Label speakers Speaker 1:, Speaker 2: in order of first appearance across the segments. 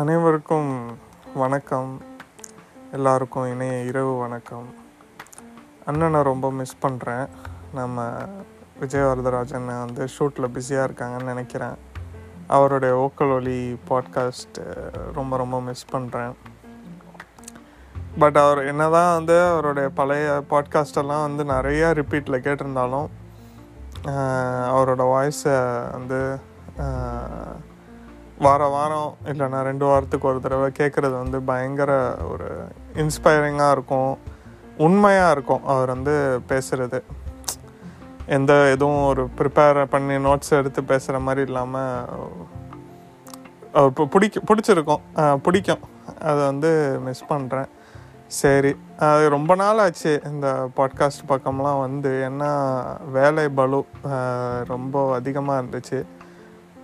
Speaker 1: அனைவருக்கும் வணக்கம். எல்லாருக்கும் இணைய இரவு வணக்கம். அண்ணனை ரொம்ப மிஸ் பண்ணுறேன் நம்ம விஜய் வரதராஜன் வந்து ஷூட்டில் பிஸியாக இருக்காங்கன்னு நினைக்கிறேன். அவருடைய ஓக்கல் ஒலி பாட்காஸ்ட் ரொம்ப ரொம்ப மிஸ் பண்ணுறேன் பட் அவர் என்ன தான் வந்து அவருடைய பழைய பாட்காஸ்டெல்லாம் வந்து நிறையா ரிப்பீட்டில் கேட்டிருந்தாலும் அவரோட வாய்ஸை வந்து வார வாரம் இல்லைன்னா ரெண்டு வாரத்துக்கு ஒரு தடவை கேட்குறது வந்து பயங்கர ஒரு இன்ஸ்பைரிங்காக இருக்கும். உண்மையாக இருக்கும் அவர் வந்து பேசுகிறது எந்த எதுவும் ஒரு ப்ரிப்பேர் பண்ணி நோட்ஸ் எடுத்து பேசுகிற மாதிரி இல்லாமல் அவர் இப்போ பிடிக்க பிடிச்சிருக்கும். பிடிக்கும். அதை வந்து மிஸ் பண்ணுறேன் சரி. அது ரொம்ப நாள் ஆச்சு இந்த பாட்காஸ்ட் பக்கம்லாம் வந்து. ஏன்னா வேலை பலு ரொம்ப அதிகமாக இருந்துச்சு.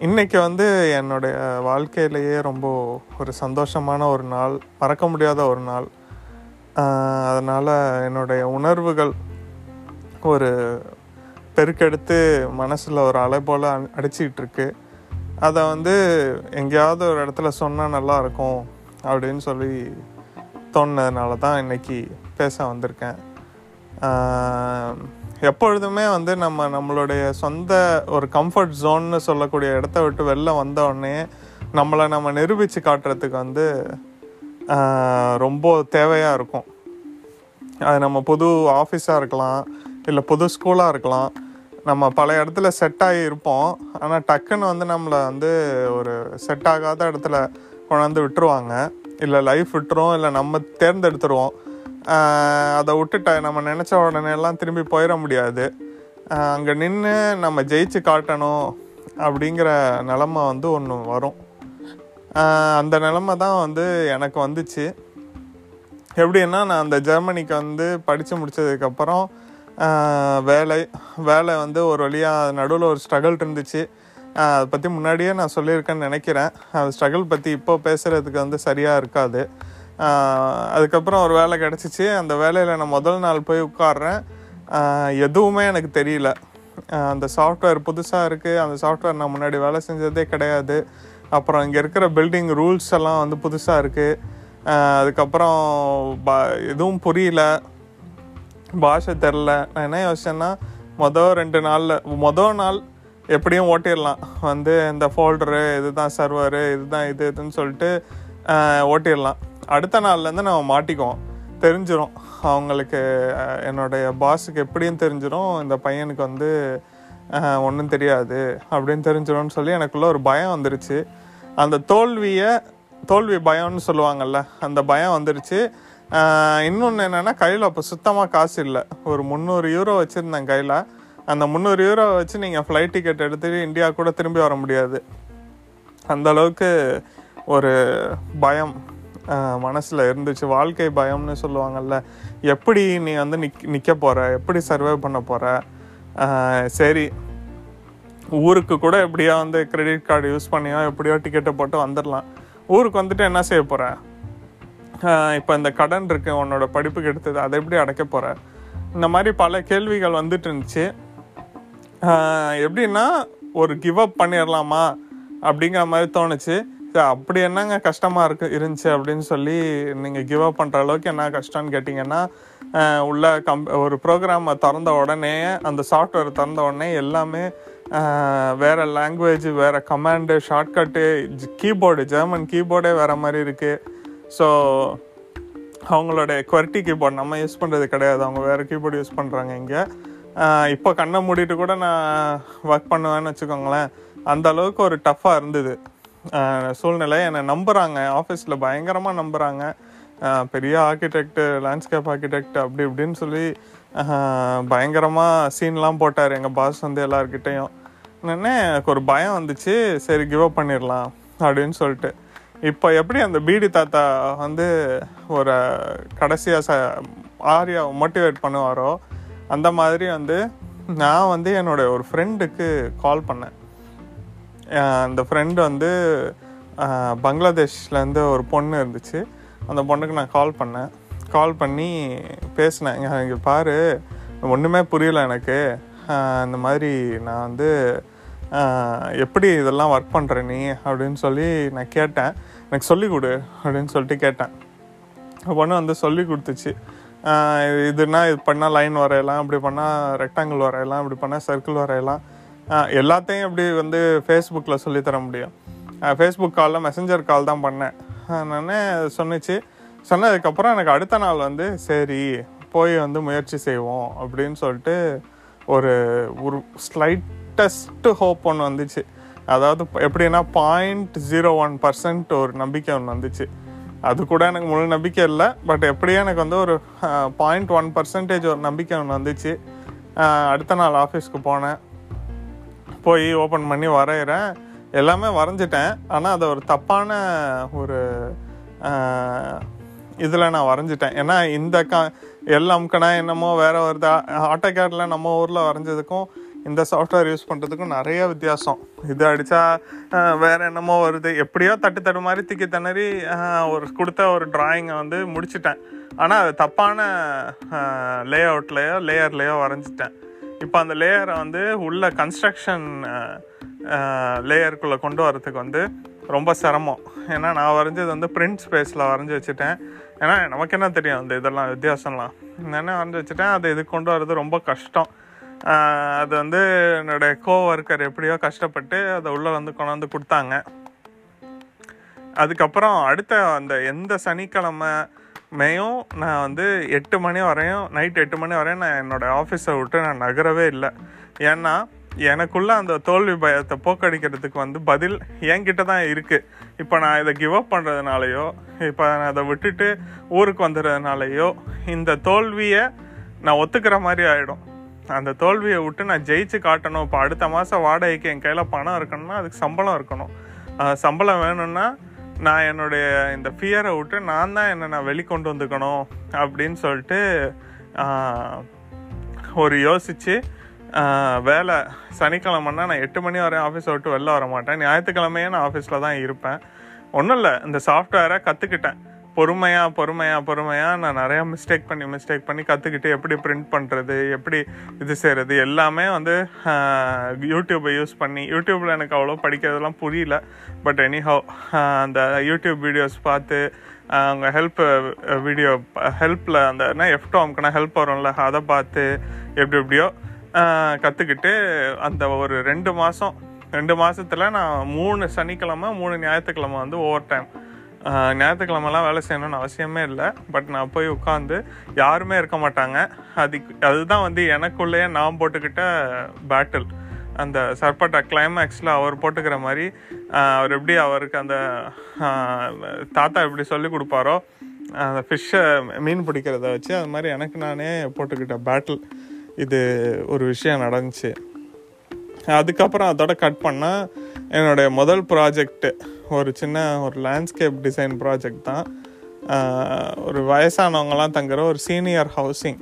Speaker 1: இன்னைக்கு வந்து என்னுடைய வாழ்க்கையிலேயே ரொம்ப ஒரு சந்தோஷமான ஒரு நாள் மறக்க முடியாத ஒரு நாள். அதனால் என்னுடைய உணர்வுகள் ஒரு பெருக்கெடுத்து மனசில் ஒரு அலை போல் அடிச்சிக்கிட்டு இருக்கு அதை வந்து எங்கேயாவது ஒரு இடத்துல சொன்னால் நல்லாயிருக்கும் அப்படின்னு சொல்லி தோணுனதுனால தான் இன்னைக்கு பேச வந்திருக்கேன். எப்பொழுதுமே வந்து நம்ம நம்மளுடைய சொந்த ஒரு கம்ஃபர்ட் ஜோன்னு சொல்லக்கூடிய இடத்த விட்டு வெளில வந்த உடனே நம்மளை நம்ம நிரூபித்து காட்டுறதுக்கு வந்து ரொம்ப தேவையாக இருக்கும். அது நம்ம புது ஆஃபீஸாக இருக்கலாம் இல்லை புது ஸ்கூலாக இருக்கலாம். நம்ம பல இடத்துல செட் ஆகி இருப்போம். ஆனால் டக்குன்னு வந்து நம்மளை வந்து ஒரு செட் ஆகாத இடத்துல கொண்டாந்து விட்டுருவாங்க. இல்லை லைஃப் விட்டுரும் இல்லை நம்ம தேர்ந்தெடுத்துருவோம். அதை விட்டுட்ட நம்ம நினச்ச உடனே எல்லாம் திரும்பி போயிட முடியாது. அங்கே நின்று நம்ம ஜெயிச்சு காட்டணும் அப்படிங்கிற நிலமை வந்து ஒன்று வரும். அந்த நிலமை தான் வந்து எனக்கு வந்துச்சு. எப்படின்னா நான் அந்த ஜெர்மனிக்கு வந்து படித்து முடிச்சதுக்கப்புறம் வேலை வேலை வந்து ஒரு வழியாக நடுவில் ஒரு ஸ்ட்ரகிள் இருந்துச்சு. அதை பற்றி முன்னாடியே நான் சொல்லியிருக்கேன்னு நினைக்கிறேன். அந்த ஸ்ட்ரகிள் பற்றி இப்போ பேசுகிறதுக்கு வந்து சரியாக இருக்காது. அதுக்கப்புறம் ஒரு வேலை கிடச்சிச்சு. அந்த வேலையில் நான் முதல் நாள் போய் உட்காடுறேன் எதுவுமே எனக்கு தெரியல. அந்த சாஃப்ட்வேர் புதுசாக இருக்குது அந்த சாஃப்ட்வேர் நான் முன்னாடி வேலை செஞ்சதே கிடையாது. அப்புறம் இங்கே இருக்கிற பில்டிங் ரூல்ஸ் எல்லாம் வந்து புதுசாக இருக்குது அதுக்கப்புறம் பா எதுவும் புரியல. பாஷை தெரில நான் என்ன யோசிச்சேன்னா மொதல் ரெண்டு நாளில் மொதல் நாள் எப்படியும் ஓட்டிடலாம். வந்து இந்த ஃபோல்டரு இதுதான் சர்வரு இதுதான் இது இதுன்னு சொல்லிட்டு ஓட்டிடலாம். அடுத்த நாள்லேருந்து நம்ம மாட்டிக்குவோம். தெரிஞ்சிடும் அவங்களுக்கு என்னுடைய பாஸுக்கு எப்படியும் தெரிஞ்சிடும் இந்த பையனுக்கு வந்து ஒன்றும் தெரியாது அப்படின்னு தெரிஞ்சிடும்னு சொல்லி எனக்குள்ளே ஒரு பயம் வந்துருச்சு. அந்த தோல்வியை தோல்வி பயம்னு சொல்லுவாங்கல்ல அந்த பயம் வந்துருச்சு. இன்னொன்று என்னென்னா கையில் அப்போ சுத்தமாக காசு இல்லை. ஒரு முந்நூறு யூரோ வச்சுருந்தேன் கையில். அந்த முந்நூறு யூரோ வச்சு நீங்கள் ஃப்ளைட் டிக்கெட் எடுத்துட்டு இந்தியா கூட திரும்பி வர முடியாது. அந்த அளவுக்கு ஒரு பயம். மனசில் இருந்துச்சு. வாழ்க்கை பயம்னு சொல்லுவாங்கள்ல எப்படி நீ வந்து நிக் நிற்க போகிற எப்படி சர்வே பண்ண போகிற சரி. ஊருக்கு கூட எப்படியோ வந்து கிரெடிட் கார்டு யூஸ் பண்ணியோ எப்படியோ டிக்கெட்டை போட்டு வந்துடலாம் ஊருக்கு வந்துட்டு என்ன செய்ய போகிற இப்போ இந்த கடன் இருக்கு உன்னோட படிப்புக்கு எடுத்தது அதை எப்படி அடைக்க போகிற இந்த மாதிரி பல கேள்விகள் வந்துட்டு இருந்துச்சு. எப்படின்னா ஒரு கிவ் அப் பண்ணிடலாமா அப்படிங்கிற மாதிரி தோணுச்சு. அப்படி என்னங்க கஷ்டமாக இருக்கு இருந்துச்சு அப்படின்னு சொல்லி நீங்கள் கிவ் அப் பண்ணுற அளவுக்கு என்ன கஷ்டம்னு கேட்டிங்கன்னா உள்ள கம் ஒரு ப்ரோக்ராமை திறந்த உடனே அந்த சாஃப்ட்வேர் திறந்த உடனே எல்லாமே வேறு லாங்குவேஜ் வேறு கமாண்டு ஷார்ட்கட்டு கீபோர்டு ஜெர்மன் கீபோர்டே வேற மாதிரி இருக்குது ஸோ அவங்களோட குவர்ட்டி கீபோர்டு நம்ம யூஸ் பண்ணுறது கிடையாது. அவங்க வேறு கீபோர்டு யூஸ் பண்ணுறாங்க இங்கே. இப்போ கண்ணை மூடிட்டு கூட நான் ஒர்க் பண்ணுவேன்னு வச்சுக்கோங்களேன். அந்த அளவுக்கு ஒரு டஃப்பாக இருந்தது. சூழ்நிலை. என்னை நம்புகிறாங்க ஆஃபீஸில் பயங்கரமாக நம்புகிறாங்க பெரிய ஆர்கிடெக்ட் லேண்ட்ஸ்கேப் ஆர்கிடெக்ட் அப்படி இப்படின்னு சொல்லி பயங்கரமாக சீன்லாம் போட்டார் எங்கள் பாஸ் வந்து எல்லாருக்கிட்டேயும் என்னென்ன எனக்கு ஒரு பயம் வந்துச்சு. சரி கிவ் அப் பண்ணிடலாம் அப்படின்னு சொல்லிட்டு. இப்போ எப்படி அந்த பீடி தாத்தா வந்து ஒரு கடைசியாக ச ஆரியா மோட்டிவேட் பண்ணுவாரோ அந்த மாதிரி வந்து நான் வந்து என்னோடய ஒரு ஃப்ரெண்டுக்கு கால் பண்ணேன். அந்த ஃப்ரெண்டு வந்து பங்களாதேஷ்லேருந்து ஒரு பொண்ணு இருந்துச்சு. அந்த பொண்ணுக்கு நான் கால் பண்ணேன். கால் பண்ணி பேசினேன். இங்கே பாரு ஒன்றுமே புரியல எனக்கு. இந்த மாதிரி நான் வந்து எப்படி இதெல்லாம் ஒர்க் பண்ணுற நீ அப்படின்னு சொல்லி நான் கேட்டேன். எனக்கு சொல்லிக் கொடு அப்படின்னு சொல்லிட்டு கேட்டேன். பொண்ணு வந்து சொல்லி கொடுத்துச்சு. இதுனா இது பண்ணால் லைன் வரையலாம் இப்படி பண்ணால் ரெக்டாங்கிள் வரையலாம் இப்படி பண்ணால் சர்க்கிள் வரையலாம். எல்லாத்தையும் இப்படி வந்து ஃபேஸ்புக்கில் சொல்லித்தர முடியும். ஃபேஸ்புக் காலில் மெசஞ்சர் கால் தான் பண்ணேன். நான் சொன்னிச்சு. சொன்னதுக்கப்புறம் எனக்கு அடுத்த நாள் வந்து சரி போய் வந்து முயற்சி செய்வோம் அப்படின்னு சொல்லிட்டு ஒரு ஒரு ஸ்லைட்டஸ்ட் ஹோப் ஒன்று வந்துச்சு. அதாவது எப்படின்னா பாயிண்ட் ஜீரோ ஒன் பர்சன்ட் ஒரு நம்பிக்கை ஒன்று வந்துச்சு. அது கூட எனக்கு முழு நம்பிக்கை இல்லை. பட் எப்படியும் எனக்கு வந்து ஒரு பாயிண்ட் ஒன் பர்சன்டேஜ் ஒரு நம்பிக்கை ஒன்று வந்துச்சு. அடுத்த நாள் ஆஃபீஸ்க்கு போனேன். போய் ஓப்பன் பண்ணி வரைகிறேன் எல்லாமே வரைஞ்சிட்டேன். ஆனால் அதை ஒரு தப்பான ஒரு இதில் நான் வரைஞ்சிட்டேன். ஏன்னா இந்த க எல்எம்கனா என்னமோ வேற வருது ஆட்டோகேட்டில் நம்ம ஊரில் வரைஞ்சதுக்கும் இந்த சாஃப்ட்வேர் யூஸ் பண்ணுறதுக்கும் நிறைய வித்தியாசம். இது அடித்தா வேறு என்னமோ வருது. எப்படியோ தட்டு தட்டு மாதிரி திக்கி திணறி ஒரு கொடுத்த ஒரு டிராயிங்கை வந்து முடிச்சிட்டேன். ஆனால் அது தப்பான லே அவுட்லேயோ லேயர்லேயோ வரைஞ்சிட்டேன். இப்போ அந்த லேயரை வந்து உள்ள கன்ஸ்ட்ரக்ஷன் லேயருக்குள்ளே கொண்டு வரதுக்கு வந்து ரொம்ப சிரமம். ஏன்னா நான் வரைஞ்சது வந்து பிரிண்ட் ஸ்பேஸில் வரைஞ்சி வச்சுட்டேன். ஏன்னா நமக்கு என்ன தெரியும் அந்த இதெல்லாம் வித்தியாசம்லாம்? என்ன வரைஞ்சி வச்சுட்டேன்? அது இது கொண்டு வர்றது ரொம்ப கஷ்டம். அது வந்து என்னுடைய கோ ஒர்க்கர் எப்படியோ கஷ்டப்பட்டு அதை உள்ளே வந்து கொண்டாந்து கொடுத்தாங்க. அதுக்கப்புறம் அடுத்த அந்த எந்த சனிக்கிழமை மேயும் நான் வந்து எட்டு மணி வரையும் நைட் எட்டு மணி வரையும் நான் என்னோட ஆஃபீஸை விட்டு நான் நகரவே இல்லை. ஏன்னா எனக்குள்ள அந்த தோல்வி பயத்தை போக்கடிக்கிறதுக்கு வந்து பதில் என்கிட்ட தான் இருக்குது இப்போ நான் இதை கிவ் அப் பண்ணுறதுனாலையோ இப்போ நான் அதை விட்டுட்டு ஊருக்கு வந்துடுறதுனாலையோ இந்த தோல்வியை நான் ஒத்துக்கிற மாதிரி ஆகிடும் அந்த தோல்வியை விட்டு நான் ஜெயிச்சு காட்டணும். இப்போ அடுத்த மாதம் வாடகைக்கு என் கையில் பணம் இருக்கணும்னா அதுக்கு சம்பளம் இருக்கணும். சம்பளம் வேணும்னா நான் என்னுடைய இந்த ஃபியரை விட்டு நான் தான் என்னை நான் வெளிக்கொண்டு வந்துக்கணும் அப்படின்னு சொல்லிட்டு ஒரு யோசித்து வேலை சனிக்கிழமைன்னா நான் எட்டு மணி வரையும் ஆஃபீஸை விட்டு வெளில வர மாட்டேன். ஞாயிற்றுக்கிழமையே நான் ஆஃபீஸில் தான் இருப்பேன். ஒன்றும் இல்லை இந்த சாஃப்ட்வேரை கற்றுக்கிட்டேன் பொறுமையாக பொறுமையாக பொறுமையாக நான் நிறையா மிஸ்டேக் பண்ணி மிஸ்டேக் பண்ணி கற்றுக்கிட்டு எப்படி பிரிண்ட் பண்ணுறது எப்படி இது செய்கிறது எல்லாமே வந்து யூடியூப்பை யூஸ் பண்ணி யூடியூப்பில் எனக்கு அவ்வளோ படிக்கிறதெல்லாம் புரியல. பட் எனிஹவ் அந்த யூடியூப் வீடியோஸ் பார்த்து அவங்க ஹெல்ப் வீடியோ ஹெல்ப்பில் அந்த என்ன எஃப்டாம்க்குனா ஹெல்ப் வரும்ல அதை பார்த்து எப்படி எப்படியோ கற்றுக்கிட்டு அந்த ஒரு ரெண்டு மாதம் ரெண்டு மாதத்தில் நான் மூணு சனிக்கிழமை மூணு ஞாயிற்றுக்கிழமை வந்து ஓவர் டைம் ஞாயிற்றுக்கிழமெல்லாம் வேலை செய்யணும்னு அவசியமே இல்லை. பட் நான் போய் உட்காந்து யாருமே இருக்க மாட்டாங்க. அதுக்கு அதுதான் வந்து எனக்குள்ளேயே நான் போட்டுக்கிட்ட பேட்டில் அந்த சர்பட்டா கிளைமேக்ஸில் அவர் போட்டுக்கிற மாதிரி அவர் எப்படி அவருக்கு அந்த தாத்தா எப்படி சொல்லி கொடுப்பாரோ அந்த ஃபிஷ்ஷை மீன் பிடிக்கிறத வச்சு அது மாதிரி எனக்கு நானே போட்டுக்கிட்ட பேட்டில் இது ஒரு விஷயம் நடந்துச்சு. அதுக்கப்புறம் அதோட கட் பண்ணால் என்னுடைய முதல் ப்ராஜெக்ட் ஒரு சின்ன ஒரு லேண்ட்ஸ்கேப் டிசைன் ப்ராஜெக்ட் தான். ஒரு வயசானவங்கலாம் தங்குற ஒரு சீனியர் ஹவுசிங்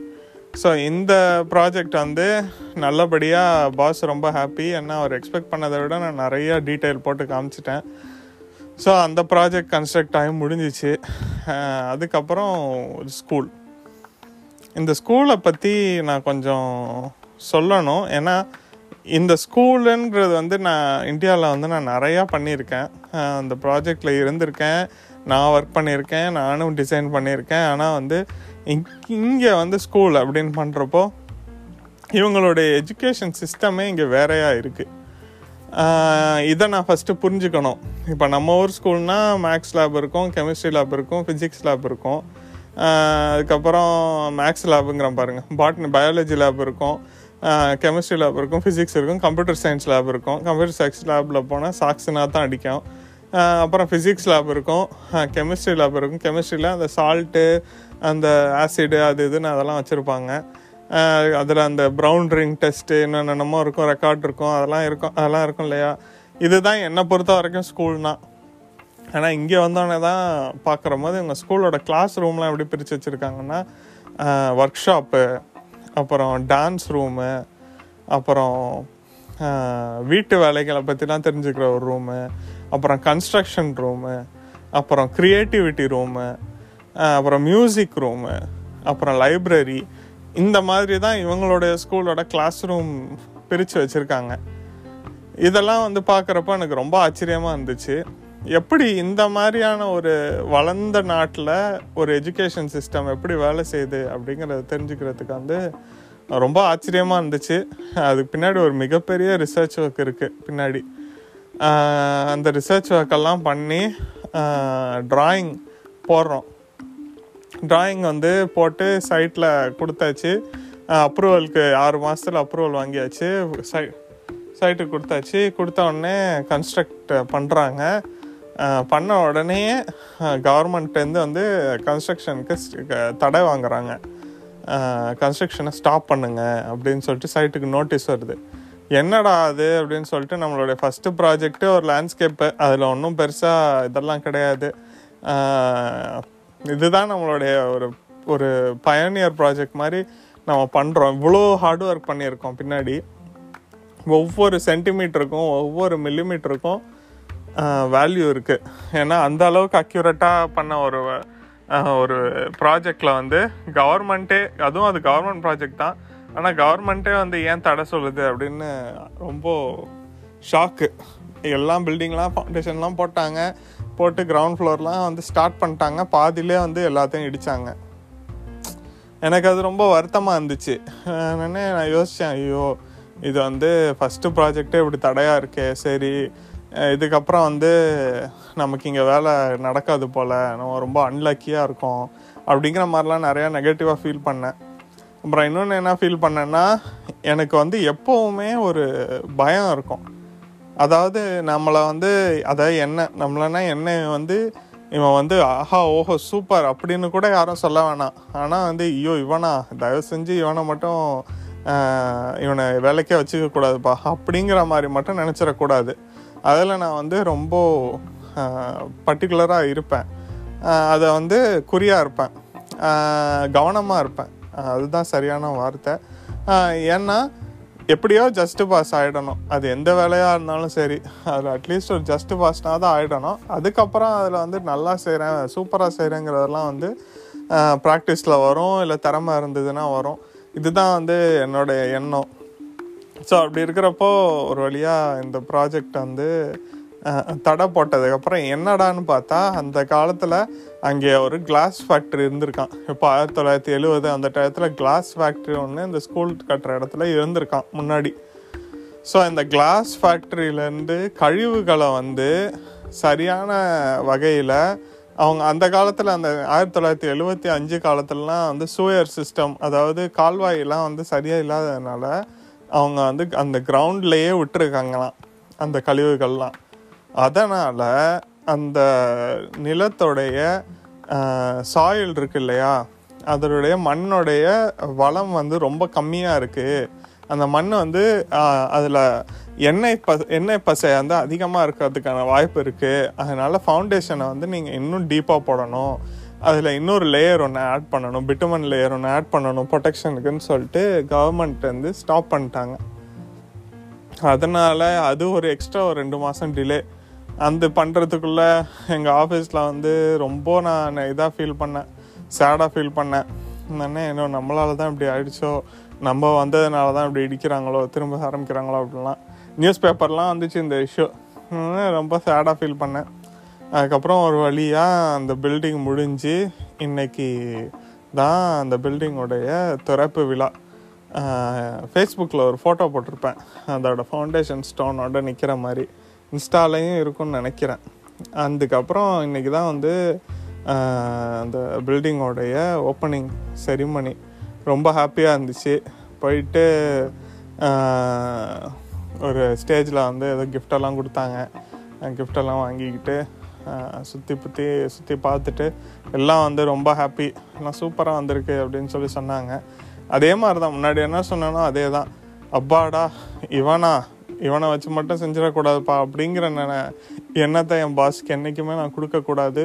Speaker 1: ஸோ இந்த ப்ராஜெக்ட் வந்து நல்லபடியாக பாஸ் ரொம்ப ஹாப்பி ஏன்னா அவர் எக்ஸ்பெக்ட் பண்ணதை விட நான் நிறைய டீட்டெயில் போட்டு காமிச்சிட்டேன். ஸோ அந்த ப்ராஜெக்ட் கன்ஸ்ட்ரக்ட் ஆகி முடிஞ்சிச்சு. அதுக்கப்புறம் ஒரு ஸ்கூல் இந்த ஸ்கூலை பற்றி நான் கொஞ்சம் சொல்லணும். ஏன்னா இந்த ஸ்கூலுங்கிறது வந்து நான் இந்தியாவில் வந்து நான் நிறையா பண்ணியிருக்கேன். அந்த ப்ராஜெக்டில் இருந்திருக்கேன். நான் ஒர்க் பண்ணியிருக்கேன். நானும் டிசைன் பண்ணியிருக்கேன். ஆனால் வந்து இங்கே வந்து ஸ்கூல் அப்படின்னு பண்ணுறப்போ இவங்களுடைய எஜுகேஷன் சிஸ்டமே இங்கே வேறையாக இருக்குது இதை நான் ஃபஸ்ட்டு புரிஞ்சுக்கணும். இப்போ நம்ம ஊர் ஸ்கூல்னால் மேக்ஸ் லேப் இருக்கும் கெமிஸ்ட்ரி லேப் இருக்கும் ஃபிசிக்ஸ் லேப் இருக்கும். அதுக்கப்புறம் மேக்ஸ் லேபுங்கிறோம் பாருங்கள் பாட்னி பயாலஜி லேப் இருக்கும். கெமிஸ்ட்ரி லேப் இருக்கும் ஃபிசிக்ஸ் இருக்கும் கம்ப்யூட்டர் சயின்ஸ் லேப் இருக்கும். கம்ப்யூட்டர் சயின்ஸ் லேபில் போனால் சாக்ஸ்னா தான் அடிக்கும். அப்புறம் ஃபிசிக்ஸ் லேப் இருக்கும் கெமிஸ்ட்ரி லேப் இருக்கும். கெமிஸ்ட்ரியில் அந்த சால்ட்டு அந்த ஆசிடு அது இதுன்னு அதெல்லாம் வச்சுருப்பாங்க. அதில் அந்த ப்ரௌன் ரிங் டெஸ்ட்டு என்னென்னமோ இருக்கும் ரெக்கார்ட் இருக்கும் அதெல்லாம் இருக்கும் அதெல்லாம் இருக்கும் இல்லையா? இதுதான் என்னை பொறுத்த வரைக்கும் ஸ்கூல்னா ஆனால் இங்கே வந்தோடனே தான் பார்க்குற போது இவங்க ஸ்கூலோட கிளாஸ் ரூம்லாம் எப்படி பிரித்து வச்சுருக்காங்கன்னா ஒர்க் ஷாப்பு அப்புறம் டான்ஸ் ரூமு அப்புறம் வீட்டு வேலைகளை பற்றிலாம் தெரிஞ்சுக்கிற ஒரு ரூமு அப்புறம் கன்ஸ்ட்ரக்ஷன் ரூமு அப்புறம் க்ரியேட்டிவிட்டி ரூமு அப்புறம் மியூசிக் ரூமு அப்புறம் லைப்ரரி இந்த மாதிரி தான் இவங்களுடைய ஸ்கூலோட கிளாஸ் ரூம் பிரித்து வச்சுருக்காங்க. இதெல்லாம் வந்து பார்க்குறப்ப எனக்கு ரொம்ப ஆச்சரியமாக இருந்துச்சு. எப்படி இந்த மாதிரியான ஒரு வளர்ந்த நாட்டில் ஒரு எஜுகேஷன் சிஸ்டம் எப்படி வேலை செய்யுது அப்படிங்கிறத தெரிஞ்சுக்கிறதுக்கு வந்து ரொம்ப ஆச்சரியமாக இருந்துச்சு. அதுக்கு பின்னாடி ஒரு மிகப்பெரிய ரிசர்ச் ஒர்க் இருக்குது பின்னாடி. அந்த ரிசர்ச் ஒர்க்கெல்லாம் பண்ணி ட்ராயிங் போடுறோம். ட்ராயிங் வந்து போட்டு சைட்டில் கொடுத்தாச்சு. அப்ரூவலுக்கு ஆறு மாதத்தில் அப்ரூவல் வாங்கியாச்சு. சை சைட்டுக்கு கொடுத்தாச்சு. கொடுத்த உடனே கன்ஸ்ட்ரக்ட் பண்ணுறாங்க பண்ண உடனே கவர்மெண்ட்லேருந்து வந்து கன்ஸ்ட்ரக்ஷனுக்கு தடை வாங்குறாங்க. கன்ஸ்ட்ரக்ஷனை ஸ்டாப் பண்ணுங்க அப்படின்னு சொல்லிட்டு சைட்டுக்கு நோட்டீஸ் வருது. என்னடா அது அப்படின்னு சொல்லிட்டு நம்மளுடைய ஃபஸ்ட்டு ப்ராஜெக்ட்டு ஒரு லேண்ட்ஸ்கேப்பு அதில் ஒன்றும் பெருசாக இதெல்லாம் கிடையாது. இதுதான் நம்மளுடைய ஒரு ஒரு பயனியர் ப்ராஜெக்ட் மாதிரி நம்ம பண்ணுறோம் இவ்வளோ ஹார்ட் ஒர்க் பண்ணியிருக்கோம் பின்னாடி. ஒவ்வொரு சென்டிமீட்டருக்கும் ஒவ்வொரு மில்லிமீட்டருக்கும் வேல்யூ இருக்குது ஏன்னா அந்த அளவுக்கு அக்யூரேட்டாக பண்ண ஒரு ஒரு ப்ராஜெக்டில் வந்து கவர்மெண்ட்டே அதுவும் அது கவர்மெண்ட் ப்ராஜெக்ட் தான். ஆனால் கவர்மெண்ட்டே வந்து ஏன் தடை சொல்லுது அப்படின்னு ரொம்ப ஷாக்கு எல்லாம் பில்டிங்லாம் ஃபவுண்டேஷன்லாம் போட்டாங்க. போட்டு கிரவுண்ட் ஃப்ளோர்லாம் வந்து ஸ்டார்ட் பண்ணிட்டாங்க. பாதியிலே வந்து எல்லாத்தையும் இடித்தாங்க எனக்கு அது ரொம்ப வருத்தமாக இருந்துச்சு. என்னென்ன நான் யோசித்தேன் ஐயோ இது வந்து ஃபஸ்ட்டு ப்ராஜெக்டே இப்படி தடையாக இருக்கே சரி. இதுக்கப்புறம் வந்து நமக்கு இங்கே வேலை நடக்காது போல். நம்ம ரொம்ப அன்லக்கியாக இருக்கோம். அப்படிங்கிற மாதிரிலாம் நிறையா நெகட்டிவாக ஃபீல் பண்ணேன். அப்புறம் இன்னொன்று என்ன ஃபீல் பண்ணேன்னா எனக்கு வந்து எப்போவுமே ஒரு பயம் இருக்கும். அதாவது நம்மளை வந்து அதாவது என்ன நம்மளனா என்ன வந்து இவன் வந்து ஆஹா ஓஹோ சூப்பர் அப்படின்னு கூட யாரும் சொல்ல வேணாம். ஆனால் வந்து ஐயோ இவனா தயவு செஞ்சு இவனை மட்டும் இவனை வேலைக்கே வச்சுக்க கூடாதுப்பா அப்படிங்கிற மாதிரி மட்டும் நினச்சிடக்கூடாது. அதில் நான் வந்து ரொம்ப பர்டிகுலராக இருப்பேன். அதை வந்து குறியாக இருப்பேன். கவனமாக இருப்பேன். அதுதான் சரியான வார்த்தை. ஏன்னா எப்படியோ ஜஸ்ட் பாஸ் ஆகிடணும் அது எந்த வேலையாக இருந்தாலும் சரி. அதில் அட்லீஸ்ட் ஒரு ஜஸ்ட் பாஸ்னா தான் ஆகிடணும் அதுக்கப்புறம் அதில் வந்து நல்லா செய்கிறேன் சூப்பராக செய்கிறேங்கிறதெல்லாம் வந்து ப்ராக்டிஸில் வரும். இல்லை திறமை இருந்ததுன்னா வரும். இதுதான் வந்து என்னுடைய எண்ணம். ஸோ அப்படி இருக்கிறப்போ ஒரு வழியாக இந்த ப்ராஜெக்ட் வந்து தடை போட்டதுக்கப்புறம் என்னடான்னு பார்த்தா அந்த காலத்தில் அங்கே ஒரு கிளாஸ் ஃபேக்ட்ரி இருந்திருக்கான். இப்போ ஆயிரத்தி தொள்ளாயிரத்தி எழுபது அந்த டயத்தில் கிளாஸ் ஃபேக்ட்ரி ஒன்று இந்த ஸ்கூல் கட்டுற இடத்துல இருந்திருக்கான் முன்னாடி. ஸோ இந்த கிளாஸ் ஃபேக்ட்ரியிலேருந்து கழிவுகளை வந்து சரியான வகையில் அவங்க அந்த காலத்தில் அந்த ஆயிரத்தி தொள்ளாயிரத்தி எழுபத்தி அஞ்சு காலத்துலலாம் வந்து சூயர் சிஸ்டம் அதாவது கால்வாயெல்லாம் வந்து சரியாக இல்லாததுனால அவங்க வந்து அந்த கிரவுண்ட்லேயே விட்டுருக்காங்களாம் அந்த கழிவுகள்லாம். அதனால் அந்த நிலத்தோடைய சாயில் இருக்கு இல்லையா அதனுடைய மண்ணுடைய வளம் வந்து ரொம்ப கம்மியாக இருக்குது அந்த மண் வந்து அதில் எண்ணெய் ப எண்ணெய் பசை வந்து அதிகமாக இருக்கிறதுக்கான வாய்ப்பு இருக்குது அதனால் ஃபவுண்டேஷனை வந்து நீங்கள் இன்னும் டீப்பாக போடணும். அதில் இன்னொரு லேயர் ஒன்று ஆட் பண்ணணும் பிட்டுமன் லேயர் ஒன்று ஆட் பண்ணணும் ப்ரொடெக்ஷனுக்குன்னு சொல்லிட்டு கவர்மெண்ட் வந்து ஸ்டாப் பண்ணிட்டாங்க. அதனால் அது ஒரு எக்ஸ்ட்ரா ஒரு ரெண்டு மாதம் டிலே அந்த பண்ணுறதுக்குள்ளே எங்கள் ஆஃபீஸில் வந்து ரொம்ப நான் இதாக ஃபீல் பண்ணேன். சேடாக ஃபீல் பண்ணேன். என்ன இன்னும் நம்மளால தான் இப்படி ஆயிடுச்சோ? நம்ம வந்ததுனால தான் இப்படி இடிக்கிறாங்களோ? திரும்ப ஆரம்பிக்கிறாங்களோ? அப்படிலாம் நியூஸ் பேப்பர்லாம் வந்துச்சு இந்த இஷ்யூ ரொம்ப சேடாக ஃபீல் பண்ணேன். அதுக்கப்புறம் ஒரு வழியாக அந்த பில்டிங் முடிஞ்சு இன்னைக்கு தான் அந்த பில்டிங்கோடைய திறப்பு விழா. ஃபேஸ்புக்கில் ஒரு ஃபோட்டோ போட்டிருப்பேன். அதோட ஃபவுண்டேஷன் ஸ்டோனோட நிற்கிற மாதிரி. இன்ஸ்டாலையும் இருக்கும்னு நினைக்கிறேன். அதுக்கப்புறம் இன்றைக்கி தான் வந்து அந்த பில்டிங்கோடைய ஓப்பனிங் செரிமனி ரொம்ப ஹாப்பியாக இருந்துச்சு. போயிட்டு ஒரு ஸ்டேஜில் வந்து ஏதோ கிஃப்டெல்லாம் கொடுத்தாங்க. கிஃப்டெல்லாம் வாங்கிக்கிட்டு சுற்றி புற்றி சுற்றி பார்த்துட்டு எல்லாம் வந்து ரொம்ப ஹாப்பி எல்லாம் சூப்பராக வந்திருக்கு அப்படின்னு சொல்லி சொன்னாங்க. அதே மாதிரி தான் முன்னாடி என்ன சொன்னேனோ அதே தான் அப்பாடா இவனா இவனை வச்சு மட்டும் செஞ்சிடக்கூடாதுப்பா அப்படிங்கிற எண்ணத்தை என் பாஸ்க்கு என்றைக்குமே நான் கொடுக்கக்கூடாது.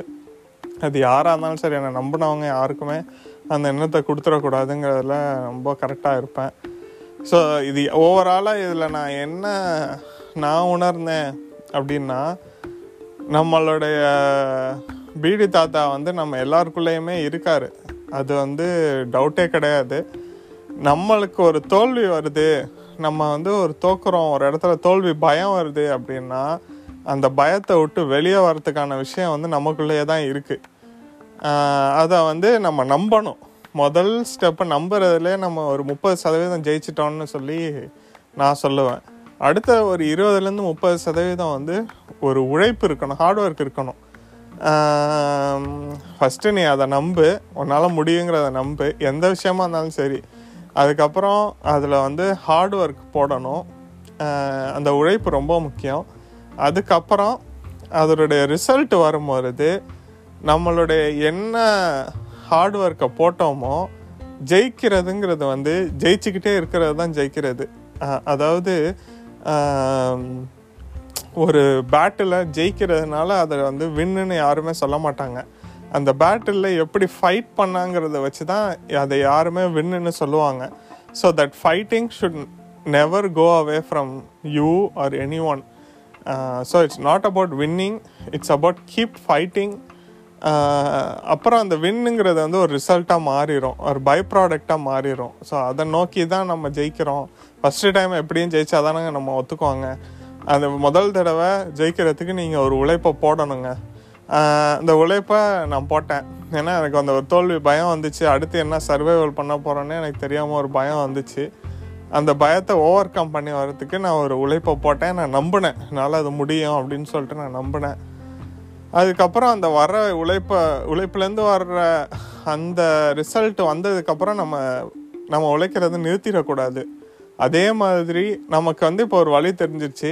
Speaker 1: அது யாராக இருந்தாலும் சரி என்னை நம்பினவங்க யாருக்குமே அந்த எண்ணத்தை கொடுத்துடக்கூடாதுங்கிறதுல ரொம்ப கரெக்டாக இருப்பேன். ஸோ இது ஓவராலாக இதில் நான் என்ன நான் உணர்ந்தேன் அப்படின்னா நம்மளுடைய பீடி தாத்தா வந்து நம்ம எல்லாருக்குள்ளேயுமே இருக்கார். அது வந்து டவுட்டே கிடையாது. நம்மளுக்கு ஒரு தோல்வி வருது. நம்ம வந்து ஒரு தோக்குறோம் ஒரு இடத்துல தோல்வி பயம் வருது அப்படின்னா அந்த பயத்தை விட்டு வெளியே வரத்துக்கான விஷயம் வந்து நமக்குள்ளேயே தான் இருக்குது அதை வந்து நம்ம நம்பணும். முதல் ஸ்டெப்பை நம்புறதுலேயே நம்ம ஒரு முப்பது சதவீதம் ஜெயிச்சிட்டோம்னு சொல்லி நான் சொல்லுவேன். அடுத்த ஒரு இருபதுலேருந்து முப்பது சதவீதம் வந்து ஒரு உழைப்பு இருக்கணும் ஹார்ட் ஒர்க் இருக்கணும். ஃபஸ்ட்டு நீ அதை நம்பு உன்னால் முடியுங்கிறத நம்பு எந்த விஷயமா இருந்தாலும் சரி. அதுக்கப்புறம் அதில் வந்து ஹார்ட் ஒர்க் போடணும். அந்த உழைப்பு ரொம்ப முக்கியம். அதுக்கப்புறம் அதனுடைய ரிசல்ட் வரும்பொழுது நம்மளுடைய என்ன ஹார்ட் ஒர்க்கை போட்டோமோ ஜெயிக்கிறதுங்கிறது வந்து ஜெயிச்சுக்கிட்டே இருக்கிறது தான் ஜெயிக்கிறது. அதாவது ஒரு பேட்டில் ஜெயிக்கிறதுனால அதை வந்து வின்னுன்னு யாருமே சொல்ல மாட்டாங்க. அந்த பேட்டிலில் எப்படி ஃபைட் பண்ணாங்கிறத வச்சு தான் அதை யாருமே வின்னுன்னு சொல்லுவாங்க. So that fighting should never go away from you are any one so it's not about winning it's about keep fighting அப்புறம் அந்த வின்னுங்கிறது வந்து ஒரு ரிசல்ட்டாக மாறிடும் ஒரு பை ப்ராடக்டாக மாறிடும் ஸோ அதை நோக்கி தான் நம்ம ஜெயிக்கிறோம். ஃபஸ்ட்டு டைம் எப்படியும் ஜெயிச்சாதானங்க நம்ம ஒத்துக்குவாங்க. அந்த முதல் தடவை ஜெயிக்கிறதுக்கு நீங்கள் ஒரு உழைப்பை போடணுங்க. அந்த உழைப்பை நான் போட்டேன். ஏன்னா எனக்கு அந்த ஒரு தோல்வி பயம் வந்துச்சு. அடுத்து என்ன சர்வைவல் பண்ண போகிறேன்னு எனக்கு தெரியாமல் ஒரு பயம் வந்துச்சு. அந்த பயத்தை ஓவர் கம் பண்ணி வர்றதுக்கு நான் ஒரு உழைப்பை போட்டேன். நான் நம்பினேன். என்னால் அது முடியும் அப்படின்னு சொல்லிட்டு நான் நம்பினேன். அதுக்கப்புறம் அந்த வர்ற உழைப்பை உழைப்புலேருந்து வர்ற அந்த ரிசல்ட் வந்ததுக்கப்புறம் நம்ம நம்ம உழைக்கிறத நிறுத்திடக்கூடாது. அதே மாதிரி நமக்கு வந்து இப்போ ஒரு வழி தெரிஞ்சிருச்சு.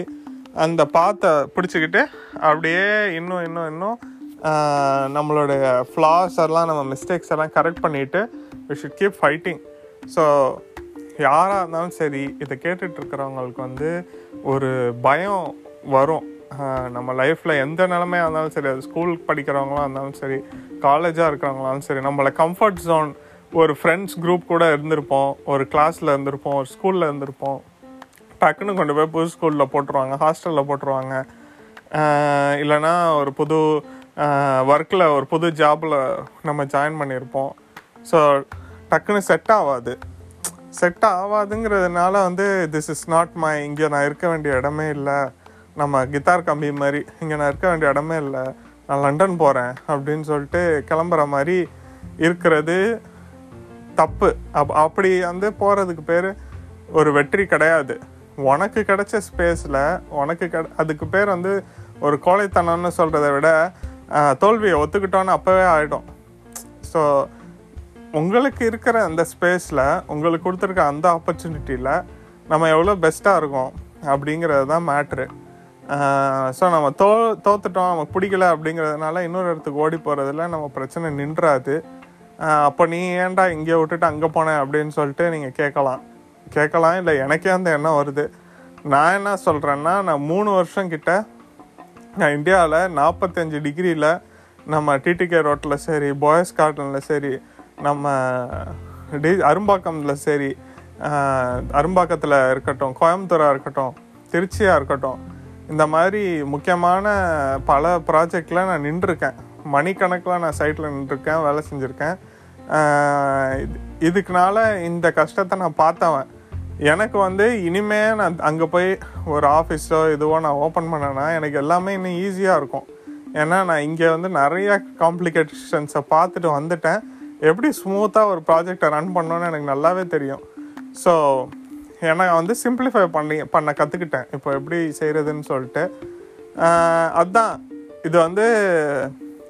Speaker 1: அந்த பாத்தை பிடிச்சிக்கிட்டு அப்படியே இன்னும் இன்னும் இன்னும் ஆஹ், நம்மளுடைய ஃப்ளாஸ் எல்லாம் நம்ம மிஸ்டேக்ஸ் எல்லாம் கரெக்ட் பண்ணிட்டு we should keep fighting so யாராக இருந்தாலும் சரி இதை கேட்டுட்டு இருக்கிறவங்களுக்கு வந்து ஒரு பயம் வரும். நம்ம லைஃப்பில் எந்த நிலமையாக இருந்தாலும் சரி அது ஸ்கூல் படிக்கிறவங்களா இருந்தாலும் சரி காலேஜாக இருக்கிறவங்களாலும் சரி நம்மளை கம்ஃபர்ட் ஜோன் ஒரு ஃப்ரெண்ட்ஸ் குரூப் கூட இருந்திருப்போம் ஒரு கிளாஸில் இருந்திருப்போம் ஒரு ஸ்கூலில் இருந்திருப்போம். டக்குன்னு கொண்டு போய் புது ஸ்கூலில் போட்டுருவாங்க ஹாஸ்டலில் போட்டுருவாங்க. இல்லைனா இல்லைன்னா ஒரு புது ஒர்க்கில் ஒரு புது ஜாபில் நம்ம ஜாயின் பண்ணியிருப்போம். ஸோ டக்குன்னு செட் ஆகாது செட் ஆகாதுங்கிறதுனால வந்து திஸ் இஸ் நாட் மை இங்கே நான் இருக்க வேண்டிய இடமே இல்லை. நம்ம கித்தார் கம்பி மாதிரி இங்கே நான் இருக்க வேண்டிய இடமே இல்லை. நான் லண்டன் போகிறேன் அப்படின்னு சொல்லிட்டு கிளம்புற மாதிரி இருக்கிறது தப்பு. அப் அப்படி வந்து போகிறதுக்கு பேர் ஒரு வெற்றி கிடையாது. உனக்கு கிடைச்ச ஸ்பேஸில் உனக்கு கிட அதுக்கு பேர் வந்து ஒரு கோழைத்தனம்னு சொல்கிறத விட தோல்வியை ஒத்துக்கிட்டோன்னு அப்போவே ஆகிடும் ஸோ உங்களுக்கு இருக்கிற அந்த ஸ்பேஸில் உங்களுக்கு கொடுத்துருக்க அந்த ஆப்பர்ச்சுனிட்டியில் நம்ம எவ்வளோ பெஸ்ட்டாக இருக்கோம் அப்படிங்கிறது தான் மேட்ரு ஸோ நம்ம தோ தோத்துட்டோம் நமக்கு பிடிக்கல அப்படிங்கிறதுனால இன்னொரு இடத்துக்கு ஓடி போகிறதுல நம்ம பிரச்சனை நின்றாது. அப்போ நீ ஏன்டா இங்கே விட்டுட்டு அங்கே போனேன் அப்படின்னு சொல்லிட்டு நீங்கள் கேட்கலாம். கேட்கலாம். இல்லை எனக்கே அந்த எண்ணம் வருது. நான் என்ன சொல்கிறேன்னா நான் மூணு வருஷம் கிட்ட நான் இந்தியாவில் நாற்பத்தஞ்சு டிகிரியில் நம்ம டிடிகே ரோட்டில் சரி பாய்ஸ் கார்டனில் சரி நம்ம டி அரும்பாக்கம்ல சரி அரும்பாக்கத்தில் இருக்கட்டும் கோயம்புத்தூராக இருக்கட்டும் திருச்சியாக இருக்கட்டும் இந்த மாதிரி முக்கியமான பல ப்ராஜெக்டில் நான் நின்றுருக்கேன். மணிக்கணக்கில் நான் சைட்டில் நின்றுருக்கேன் வேலை செஞ்சுருக்கேன். இதுக்குனால இந்த கஷ்டத்தை நான் பார்த்தவன். எனக்கு வந்து இனிமே நான் அங்கே போய் ஒரு ஆஃபீஸோ இதுவோ நான் ஓப்பன் பண்ணேன்னா எனக்கு எல்லாமே இன்னும் ஈஸியாக இருக்கும். ஏன்னா நான் இங்கே வந்து நிறைய காம்ப்ளிகேஷன்ஸை பார்த்துட்டு வந்துட்டேன். எப்படி ஸ்மூத்தாக ஒரு ப்ராஜெக்டை ரன் பண்ணோன்னு எனக்கு நல்லாவே தெரியும். ஸோ ஏன்னா வந்து சிம்பிளிஃபை பண்ணி பண்ண கற்றுக்கிட்டேன் இப்போ எப்படி செய்கிறதுன்னு சொல்லிட்டு. அதுதான் அதான். இது வந்து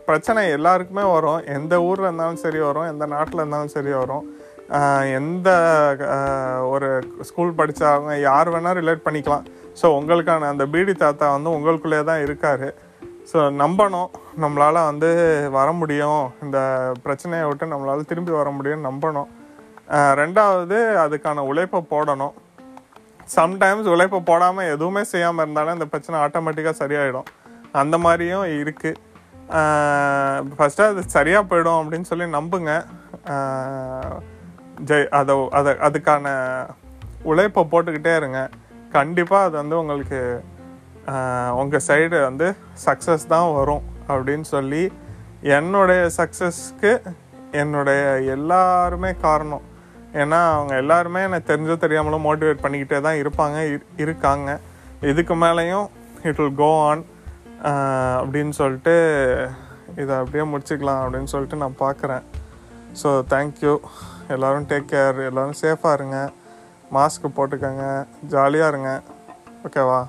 Speaker 1: பிரச்சனை எல்லாருக்குமே வரும். எந்த ஊரில் இருந்தாலும் சரி வரும். எந்த நாட்டில் இருந்தாலும் சரி வரும். எந்த ஒரு ஸ்கூல் படித்தவங்க யார் வேணால் ரிலேட் பண்ணிக்கலாம். ஸோ உங்களுக்கான அந்த பீடி தாத்தா வந்து உங்களுக்குள்ளே தான் இருக்கார். ஸோ நம்பணும். நம்மளால் வந்து வர முடியும். இந்த பிரச்சனையை விட்டு நம்மளால் திரும்பி வர முடியும்னு நம்பணும். ரெண்டாவது அதுக்கான உழைப்பை போடணும். சம்டைம்ஸ் உழைப்பை போடாமல் எதுவுமே செய்யாமல் இருந்தாலும் இந்த பிரச்சனை ஆட்டோமேட்டிக்காக சரியாயிடும். அந்த மாதிரியும் இருக்குது ஃபஸ்ட்டு அது சரியாக போயிடும் அப்படின்னு சொல்லி நம்புங்க. ஜெய் அதை அதை அதுக்கான உழைப்பை போட்டுக்கிட்டே இருங்க. கண்டிப்பாக அது வந்து உங்களுக்கு உங்கள் சைடு வந்து சக்ஸஸ் தான் வரும் அப்படின்னு சொல்லி என்னுடைய சக்ஸஸ்க்கு என்னுடைய எல்லாருமே காரணம். ஏன்னா அவங்க எல்லாருமே எனக்கு தெரிஞ்சோ தெரியாமலோ மோட்டிவேட் பண்ணிக்கிட்டே தான் இருப்பாங்க இருக்காங்க. இதுக்கு மேலேயும் இட் வில் கோ ஆன் அப்படின்னு சொல்லிட்டு இதை அப்படியே முடிச்சுக்கலாம் அப்படின்னு சொல்லிட்டு நான் பார்க்குறேன். ஸோ தேங்க்யூ எல்லோரும் டேக் கேர் எல்லோரும் சேஃபாக இருங்க. மாஸ்க் போட்டுக்கோங்க. ஜாலியாக இருங்க. ஓகேவா